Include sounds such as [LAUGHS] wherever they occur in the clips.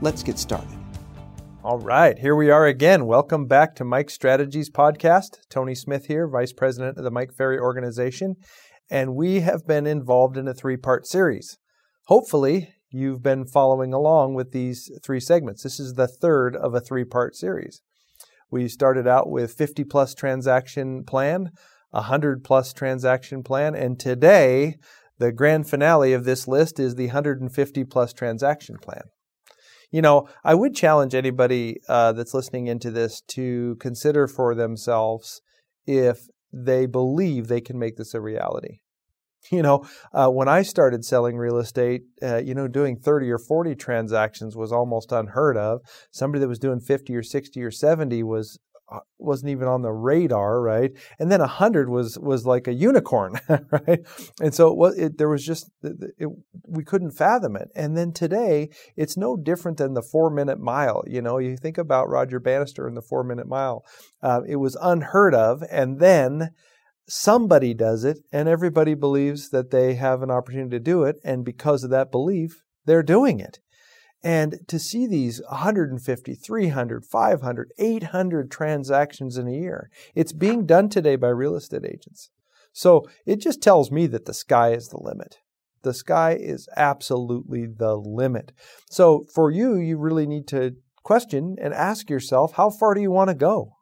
Let's get started. All right, here we are again. Welcome back to Mike Strategies Podcast. Tony Smith here, Vice President of the Mike Ferry Organization, and we have been involved in a three part series. Hopefully, you've been following along with these three segments. This is the third of a three part series. We started out with 50 plus transaction plan, 100 plus transaction plan, and today the grand finale of this list is the 150 plus transaction plan. You know, I would challenge anybody uh, that's listening into this to consider for themselves if they believe they can make this a reality. You know, uh, when I started selling real estate, uh, you know, doing 30 or 40 transactions was almost unheard of. Somebody that was doing 50 or 60 or 70 was wasn't even on the radar, right? And then a hundred was was like a unicorn, [LAUGHS] right? And so it was, it, there was just it, we couldn't fathom it. And then today, it's no different than the four minute mile. You know, you think about Roger Bannister and the four minute mile. Uh, it was unheard of, and then somebody does it, and everybody believes that they have an opportunity to do it, and because of that belief, they're doing it. And to see these 150, 300, 500, 800 transactions in a year, it's being done today by real estate agents. So it just tells me that the sky is the limit. The sky is absolutely the limit. So for you, you really need to question and ask yourself, how far do you want to go?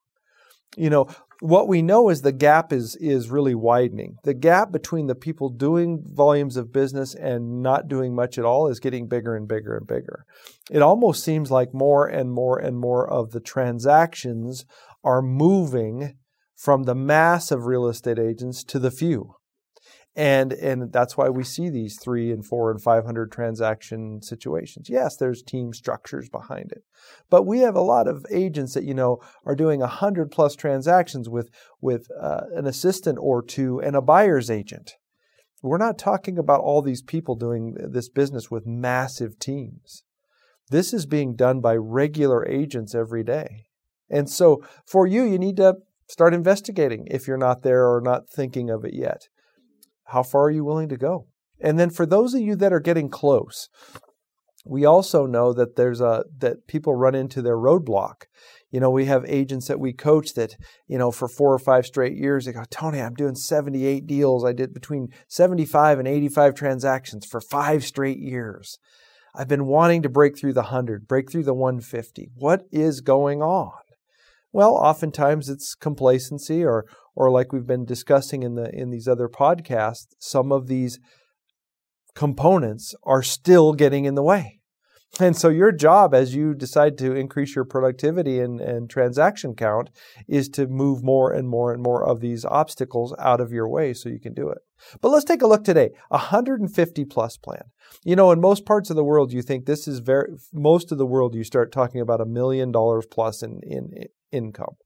You know, what we know is the gap is is really widening. The gap between the people doing volumes of business and not doing much at all is getting bigger and bigger and bigger. It almost seems like more and more and more of the transactions are moving from the mass of real estate agents to the few and and that's why we see these three and four and five hundred transaction situations. Yes, there's team structures behind it, but we have a lot of agents that you know are doing a hundred plus transactions with with uh, an assistant or two and a buyer's agent. We're not talking about all these people doing this business with massive teams. This is being done by regular agents every day. And so for you, you need to start investigating if you're not there or not thinking of it yet. How far are you willing to go? And then for those of you that are getting close, we also know that there's a that people run into their roadblock. You know, we have agents that we coach that, you know, for four or five straight years, they go, Tony, I'm doing 78 deals. I did between 75 and 85 transactions for five straight years. I've been wanting to break through the 100, break through the 150. What is going on? Well, oftentimes it's complacency or or like we've been discussing in the in these other podcasts, some of these components are still getting in the way. And so your job as you decide to increase your productivity and, and transaction count is to move more and more and more of these obstacles out of your way so you can do it. But let's take a look today. 150 plus plan. You know, in most parts of the world, you think this is very, most of the world, you start talking about a million dollars plus in, in income.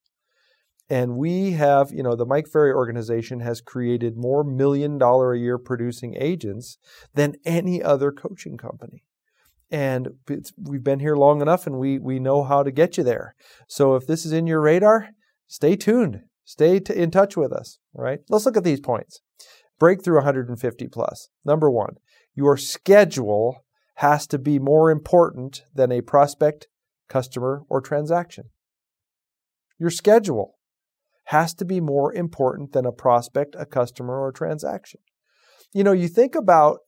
And we have, you know, the Mike Ferry organization has created more million dollar a year producing agents than any other coaching company. And we've been here long enough and we, we know how to get you there. So if this is in your radar, stay tuned. Stay t- in touch with us. right? Let's look at these points. Breakthrough 150 plus. Number one, your schedule has to be more important than a prospect, customer, or transaction. Your schedule has to be more important than a prospect, a customer, or a transaction. You know, you think about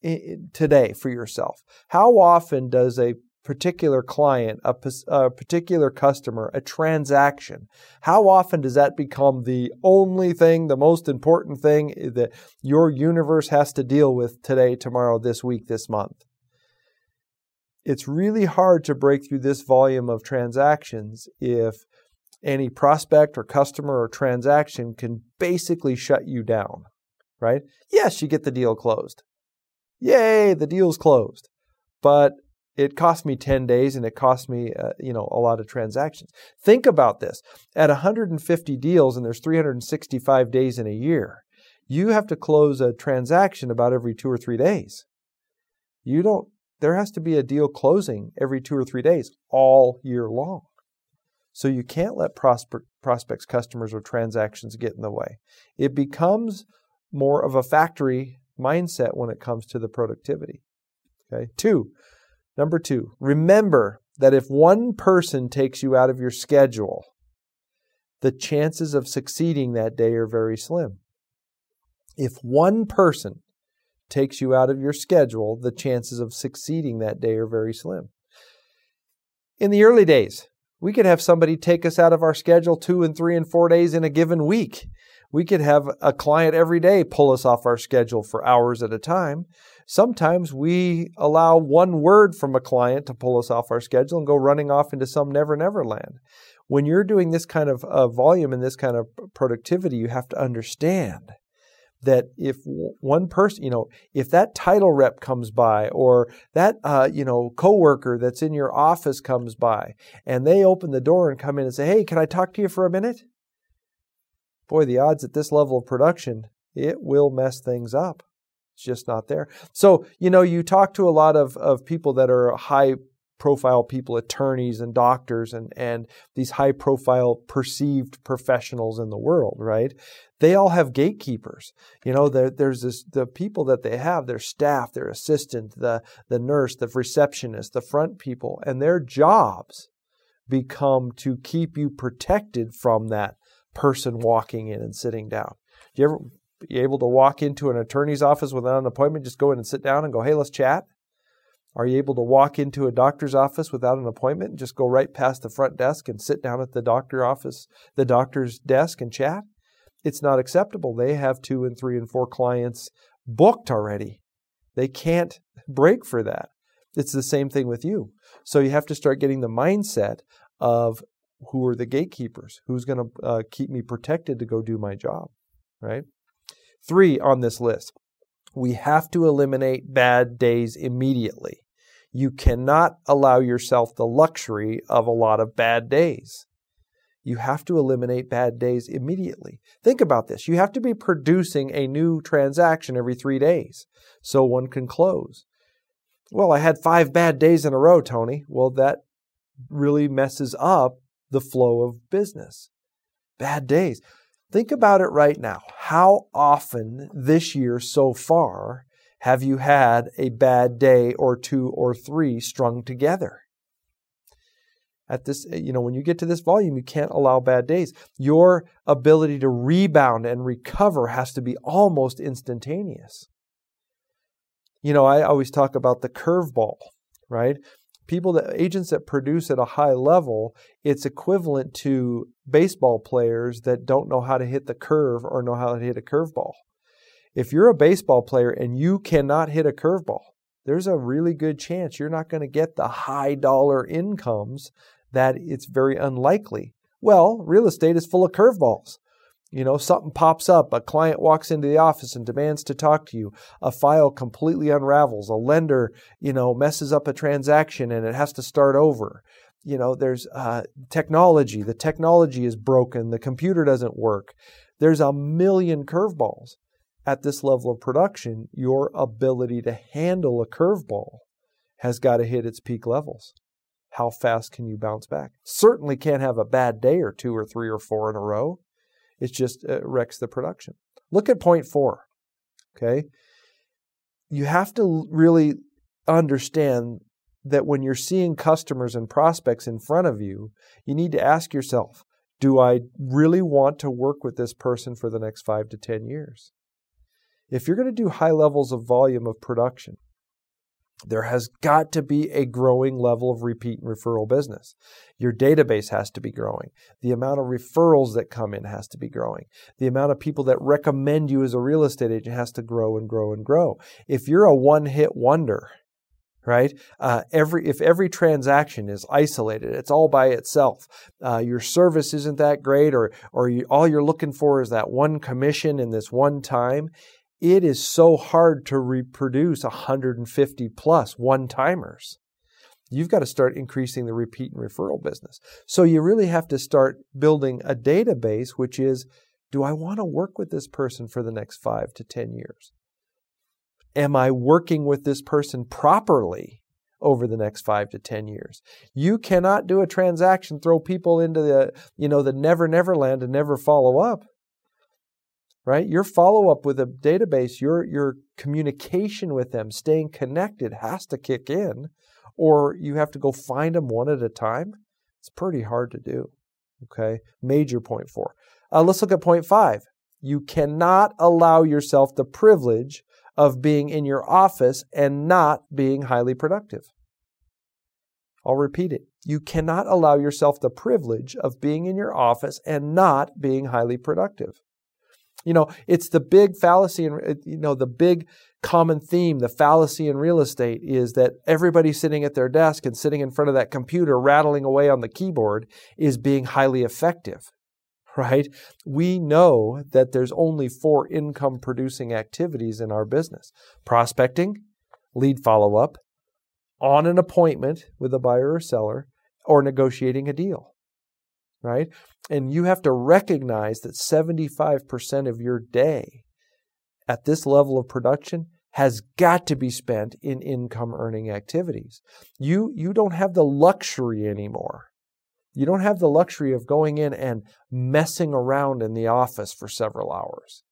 today for yourself. How often does a particular client, a, a, particular customer, a transaction, how often does that become the only thing, the most important thing eh, that your universe has to deal with today, tomorrow, this week, this month? It's really hard to break through this volume of transactions if any prospect or customer or transaction can basically shut you down, right? Yes, you get the deal closed. Yay, the deal's closed. But it cost me 10 days and it cost me uh, you know a lot of transactions think about this at 150 deals and there's 365 days in a year you have to close a transaction about every 2 or 3 days you don't there has to be a deal closing every 2 or 3 days all year long so you can't let prosper, prospects customers or transactions get in the way it becomes more of a factory mindset when it comes to the productivity okay 2 Number two, remember that if one person takes you out of your schedule, the chances of succeeding that day are very slim. If one person takes you out of your schedule, the chances of succeeding that day are very slim. In the early days, we could have somebody take us out of our schedule two and three and four days in a given week. We could have a client every day pull us off our schedule for hours at a time. Sometimes we allow one word from a client to pull us off our schedule and go running off into some never never land. When you're doing this kind of uh, volume and this kind of productivity, you have to understand that if one person, you know, if that title rep comes by or that, uh, you know, coworker that's in your office comes by and they open the door and come in and say, Hey, can I talk to you for a minute? Boy, the odds at this level of production, it will mess things up. It's just not there. So, you know, you talk to a lot of, of people that are high profile people, attorneys and doctors and, and these high profile perceived professionals in the world, right? They all have gatekeepers. You know, there's this, the people that they have, their staff, their assistant, the, the nurse, the receptionist, the front people, and their jobs become to keep you protected from that person walking in and sitting down. Do you ever be able to walk into an attorney's office without an appointment, just go in and sit down and go, hey, let's chat? Are you able to walk into a doctor's office without an appointment and just go right past the front desk and sit down at the doctor office, the doctor's desk and chat? It's not acceptable. They have two and three and four clients booked already. They can't break for that. It's the same thing with you. So you have to start getting the mindset of who are the gatekeepers? Who's going to uh, keep me protected to go do my job, right? Three on this list we have to eliminate bad days immediately. You cannot allow yourself the luxury of a lot of bad days. You have to eliminate bad days immediately. Think about this. You have to be producing a new transaction every three days so one can close. Well, I had five bad days in a row, Tony. Well, that really messes up the flow of business. Bad days. Think about it right now. How often this year so far have you had a bad day or two or three strung together? At this, you know, when you get to this volume, you can't allow bad days. Your ability to rebound and recover has to be almost instantaneous. You know, I always talk about the curveball, right? people that agents that produce at a high level, it's equivalent to baseball players that don't know how to hit the curve or know how to hit a curveball. If you're a baseball player and you cannot hit a curveball, there's a really good chance you're not going to get the high dollar incomes that it's very unlikely. Well, real estate is full of curveballs. You know, something pops up, a client walks into the office and demands to talk to you, a file completely unravels, a lender, you know, messes up a transaction and it has to start over. You know, there's uh, technology, the technology is broken, the computer doesn't work. There's a million curveballs. At this level of production, your ability to handle a curveball has got to hit its peak levels. How fast can you bounce back? Certainly can't have a bad day or two or three or four in a row. It just uh, wrecks the production. Look at point four. Okay. You have to really understand that when you're seeing customers and prospects in front of you, you need to ask yourself, do I really want to work with this person for the next five to 10 years? If you're going to do high levels of volume of production, there has got to be a growing level of repeat and referral business. Your database has to be growing. The amount of referrals that come in has to be growing. The amount of people that recommend you as a real estate agent has to grow and grow and grow. If you're a one hit wonder, right? Uh, every if every transaction is isolated, it's all by itself. Uh, your service isn't that great, or or you, all you're looking for is that one commission in this one time it is so hard to reproduce 150 plus one timers. You've got to start increasing the repeat and referral business. So you really have to start building a database, which is do I want to work with this person for the next five to 10 years? Am I working with this person properly over the next five to 10 years? You cannot do a transaction, throw people into the, you know, the never, never land and never follow up right? Your follow up with a database, your, your communication with them, staying connected has to kick in, or you have to go find them one at a time. It's pretty hard to do. Okay, major point four. Uh, let's look at point five. You cannot allow yourself the privilege of being in your office and not being highly productive. I'll repeat it. You cannot allow yourself the privilege of being in your office and not being highly productive. You know, it's the big fallacy and uh, you know the big common theme, the fallacy in real estate is that everybody sitting at their desk and sitting in front of that computer rattling away on the keyboard is being highly effective. [LAUGHS] Right? We know that there's only four income producing activities in our business. Prospecting, lead follow up, on an appointment with a buyer or seller, or negotiating a deal right? And you have to recognize that 75% of your day at this level of production has got to be spent in income earning activities. You, you don't have the luxury anymore. You don't have the luxury of going in and messing around in the office for several hours.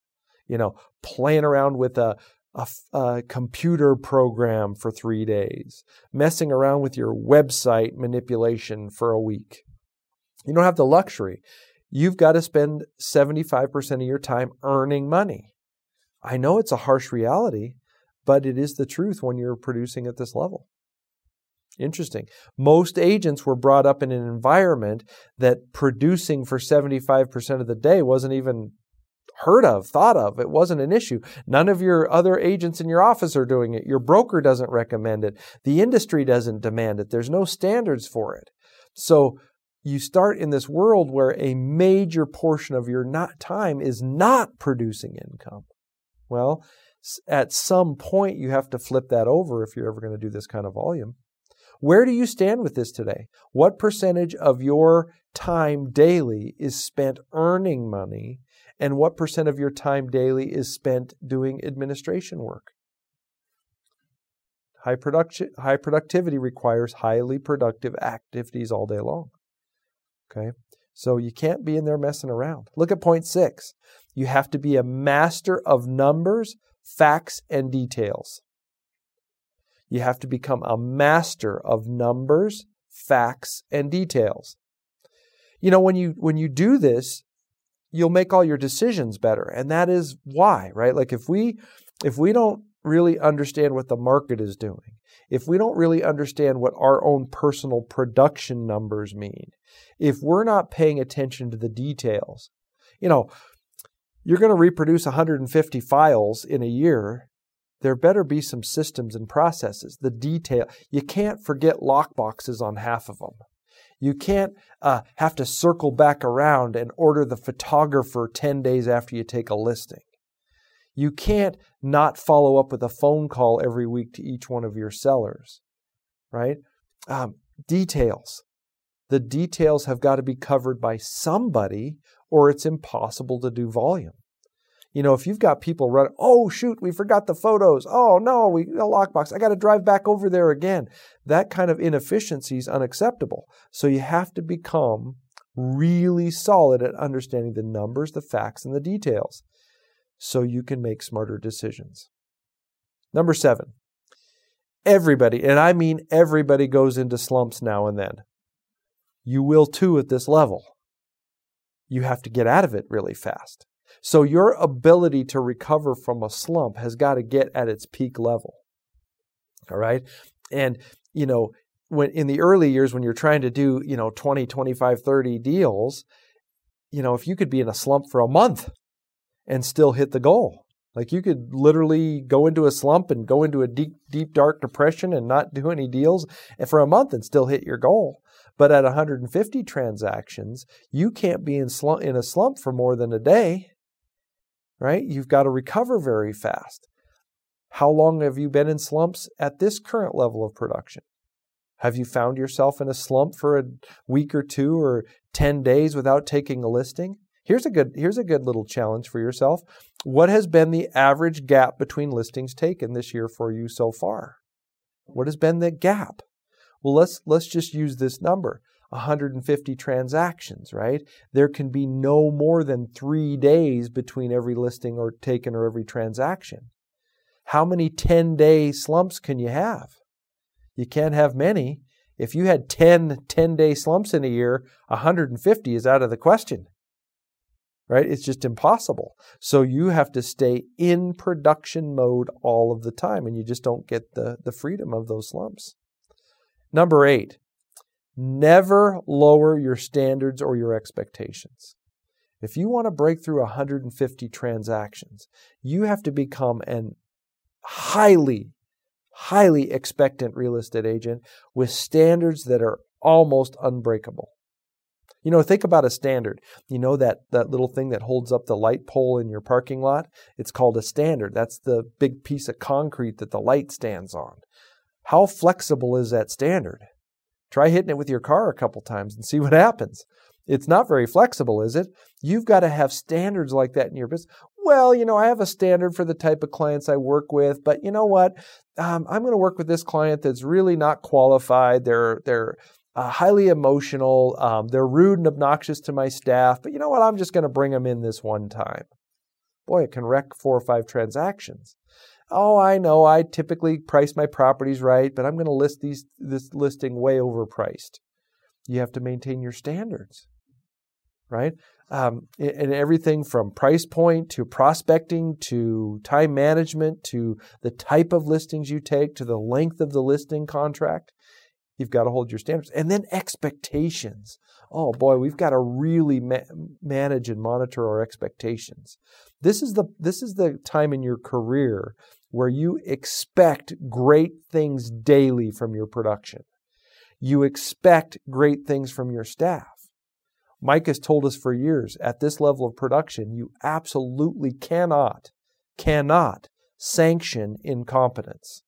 You know, playing around with a, a, a, computer program for three days, messing around with your website manipulation for a week. You don't have the luxury. You've got to spend 75% of your time earning money. I know it's a harsh reality, but it is the truth when you're producing at this level. Interesting. Most agents were brought up in an environment that producing for 75% of the day wasn't even heard of, thought of. It wasn't an issue. None of your other agents in your office are doing it. Your broker doesn't recommend it. The industry doesn't demand it. There's no standards for it. So you start in this world where a major portion of your not time is not producing income. Well, at some point you have to flip that over if you're ever going to do this kind of volume. Where do you stand with this today? What percentage of your time daily is spent earning money and what percent of your time daily is spent doing administration work? High, production, high productivity requires highly productive activities all day long. Okay? So you can't be in there messing around. Look at point six. You have to be a master of numbers, facts, and details. You have to become a master of numbers, facts, and details. You know, when you when you do this, you'll make all your decisions better. And that is why, right? Like if we if we don't really understand what the market is doing, if we don't really understand what our own personal production numbers mean, if we're not paying attention to the details, you know, you're going to reproduce 150 files in a year. There better be some systems and processes. The detail, you can't forget lockboxes on half of them. You can't uh, have to circle back around and order the photographer 10 days after you take a listing. You can't not follow up with a phone call every week to each one of your sellers, right? Um, details. The details have got to be covered by somebody, or it's impossible to do volume. You know, if you've got people running, oh shoot, we forgot the photos. Oh no, we a lockbox. I got to drive back over there again. That kind of inefficiency is unacceptable. So you have to become really solid at understanding the numbers, the facts, and the details so you can make smarter decisions. Number seven, everybody, and I mean everybody goes into slumps now and then. You will too at this level. You have to get out of it really fast. So your ability to recover from a slump has got to get at its peak level. All right? And you know, when in the early years when you're trying to do, you know, 20, 25, 30 deals, you know, if you could be in a slump for a month, and still hit the goal. Like you could literally go into a slump and go into a deep, deep, dark depression and not do any deals for a month and still hit your goal. But at 150 transactions, you can't be in, slump, in a slump for more than a day, right? You've got to recover very fast. How long have you been in slumps at this current level of production? Have you found yourself in a slump for a week or two or 10 days without taking a listing? Here's a good here's a good little challenge for yourself. What has been the average gap between listings taken this year for you so far? What has been the gap? Well, let's let's just use this number. 150 transactions, right? There can be no more than 3 days between every listing or taken or every transaction. How many 10-day slumps can you have? You can't have many. If you had 10 10 day slumps in a year, 150 is out of the question. Right? It's just impossible. So you have to stay in production mode all of the time, and you just don't get the, the freedom of those slumps. Number eight, never lower your standards or your expectations. If you want to break through 150 transactions, you have to become an highly highly expectant real estate agent with standards that are almost unbreakable. You know, think about a standard. You know that, that little thing that holds up the light pole in your parking lot? It's called a standard. That's the big piece of concrete that the light stands on. How flexible is that standard? Try hitting it with your car a couple times and [LAUGHS] see what happens. It's not very flexible, is it? You've got to have standards like that in your business. Well, you know, I have a standard for the type of clients I work with, but you know what? Um, I'm going to work with this client that's really not qualified. They're they're uh, highly emotional. Um, they're rude and obnoxious to my staff. But you know what? I'm just going to bring them in this one time. Boy, it can wreck four or five transactions. Oh, I know. I typically price my properties right, but I'm going to list these this listing way overpriced. You have to maintain your standards, right? Um, and everything from price point to prospecting to time management to the type of listings you take to the length of the listing contract. You've got to hold your standards. And then expectations. Oh boy, we've got to really ma- manage and monitor our expectations. This is the this is the time in your career where you expect great things daily from your production. You expect great things from your staff. Mike has told us for years at this level of production, you absolutely cannot, cannot sanction incompetence.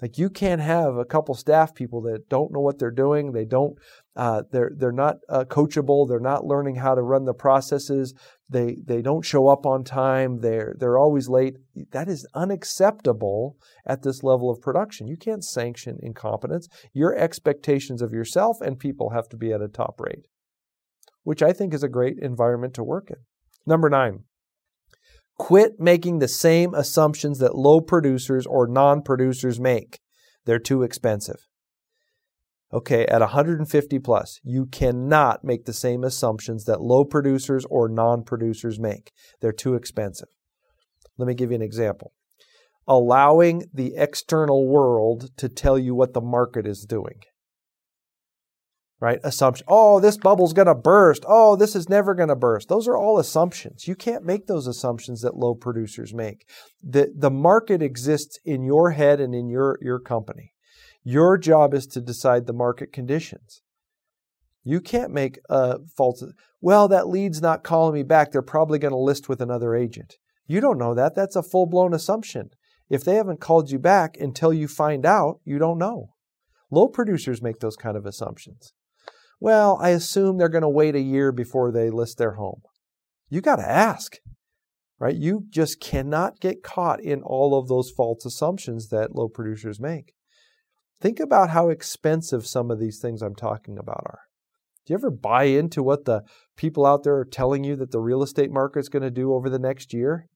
Like you can't have a couple staff people that don't know what they're doing. They don't. Uh, they're they're not uh, coachable. They're not learning how to run the processes. They they don't show up on time. They're they're always late. That is unacceptable at this level of production. You can't sanction incompetence. Your expectations of yourself and people have to be at a top rate, which I think is a great environment to work in. Number nine. Quit making the same assumptions that low producers or non producers make. They're too expensive. Okay, at 150 plus, you cannot make the same assumptions that low producers or non producers make. They're too expensive. Let me give you an example. Allowing the external world to tell you what the market is doing right? Assumption. Oh, this bubble's going to burst. Oh, this is never going to burst. Those are all assumptions. You can't make those assumptions that low producers make. The, the market exists in your head and in your, your company. Your job is to decide the market conditions. You can't make a false, well, that lead's not calling me back. They're probably going to list with another agent. You don't know that. That's a full blown assumption. If they haven't called you back until you find out, you don't know. Low producers make those kind of assumptions. Well, I assume they're going to wait a year before they list their home. You got to ask, right? You just cannot get caught in all of those false assumptions that low producers make. Think about how expensive some of these things I'm talking about are. Do you ever buy into what the people out there are telling you that the real estate market is going to do over the next year?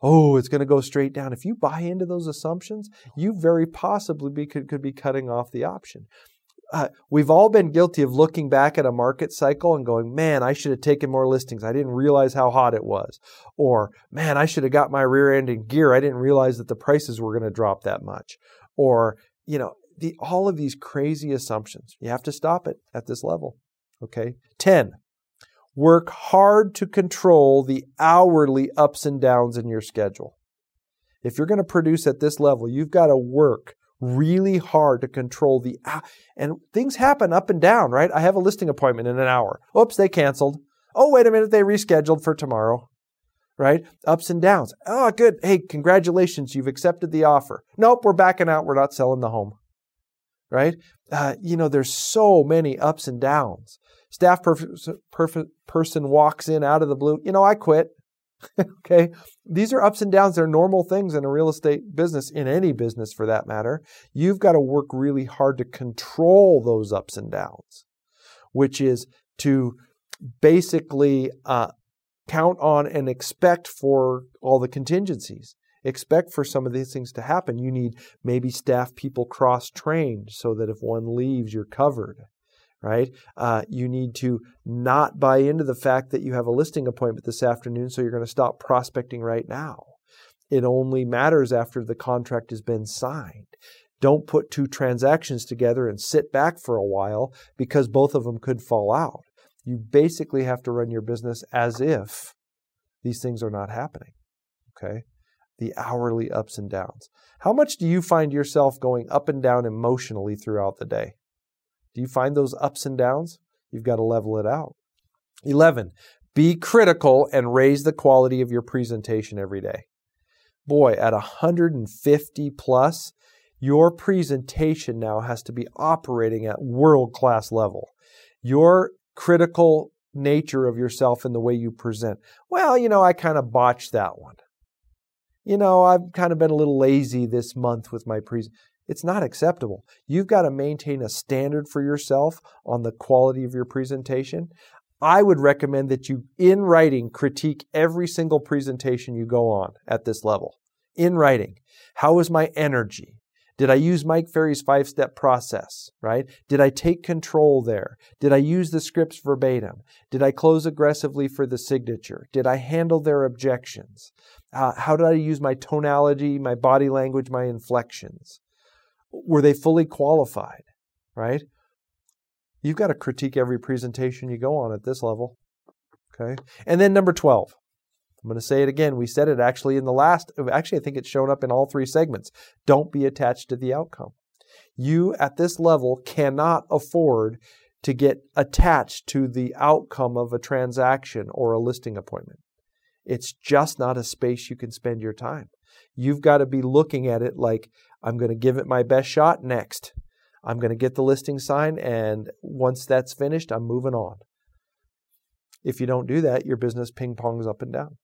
Oh, it's going to go straight down. If you buy into those assumptions, you very possibly be, could, could be cutting off the option uh, we've all been guilty of looking back at a market cycle and going, man, I should have taken more listings. I didn't realize how hot it was. Or, man, I should have got my rear end in gear. I didn't realize that the prices were going to drop that much. Or, you know, the, all of these crazy assumptions. You have to stop it at this level. Okay. 10. Work hard to control the hourly ups and downs in your schedule. If you're going to produce at this level, you've got to work really hard to control the and things happen up and down, right? I have a listing appointment in an hour. Oops, they canceled. Oh, wait a minute, they rescheduled for tomorrow. Right? Ups and downs. Oh, good. Hey, congratulations, you've accepted the offer. Nope, we're backing out. We're not selling the home. Right? uh, you know, there's so many ups and downs. Staff per- per- person walks in out of the blue. You know, I quit. [LAUGHS] okay. These are ups and downs. They're normal things in a real estate business, in any business for that matter. You've got to work really hard to control those ups and downs, which is to basically uh, count on and expect for all the contingencies. Expect for some of these things to happen. You need maybe staff people cross trained so that if one leaves, you're covered right? Uh, you need to not buy into the fact that you have a listing appointment this afternoon, so you're going to stop prospecting right now. It only matters after the contract has been signed. Don't put two transactions together and sit back for a while because both of them could fall out. You basically have to run your business as if these things are not happening. Okay? The hourly ups and downs. How much do you find yourself going up and down emotionally throughout the day? Do you find those ups and downs? You've got to level it out. 11. Be critical and raise the quality of your presentation every day. Boy, at 150 plus, your presentation now has to be operating at world class level. Your critical nature of yourself and the way you present. Well, you know, I kind of botched that one. You know, I've kind of been a little lazy this month with my presentation. It's not acceptable. You've got to maintain a standard for yourself on the quality of your presentation. I would recommend that you, in writing, critique every single presentation you go on at this level. In writing, how was my energy? Did I use Mike Ferry's five step process, right? Did I take control there? Did I use the scripts verbatim? Did I close aggressively for the signature? Did I handle their objections? Uh, how did I use my tonality, my body language, my inflections? Were they fully qualified, right? You've got to critique every presentation you go on at this level. Okay. And then number 12. I'm going to say it again. We said it actually in the last, actually, I think it's shown up in all three segments. Don't be attached to the outcome. You at this level cannot afford to get attached to the outcome of a transaction or a listing appointment. It's just not a space you can spend your time. You've got to be looking at it like I'm going to give it my best shot next. I'm going to get the listing signed, and once that's finished, I'm moving on. If you don't do that, your business ping pongs up and down.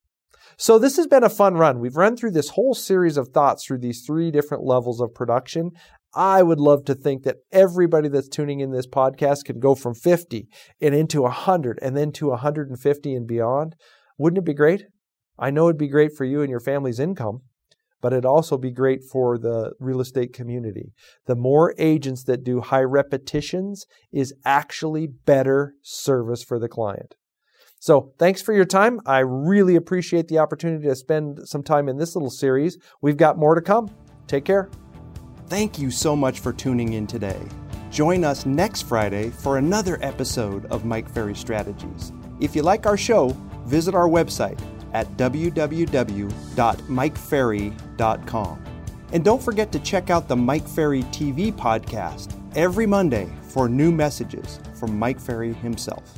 So, this has been a fun run. We've run through this whole series of thoughts through these three different levels of production. I would love to think that everybody that's tuning in this podcast can go from 50 and into 100 and then to 150 and beyond. Wouldn't it be great? I know it'd be great for you and your family's income but it'd also be great for the real estate community. The more agents that do high repetitions is actually better service for the client. So, thanks for your time. I really appreciate the opportunity to spend some time in this little series. We've got more to come. Take care. Thank you so much for tuning in today. Join us next Friday for another episode of Mike Ferry Strategies. If you like our show, visit our website at www.mikeferry.com. And don't forget to check out the Mike Ferry TV podcast every Monday for new messages from Mike Ferry himself.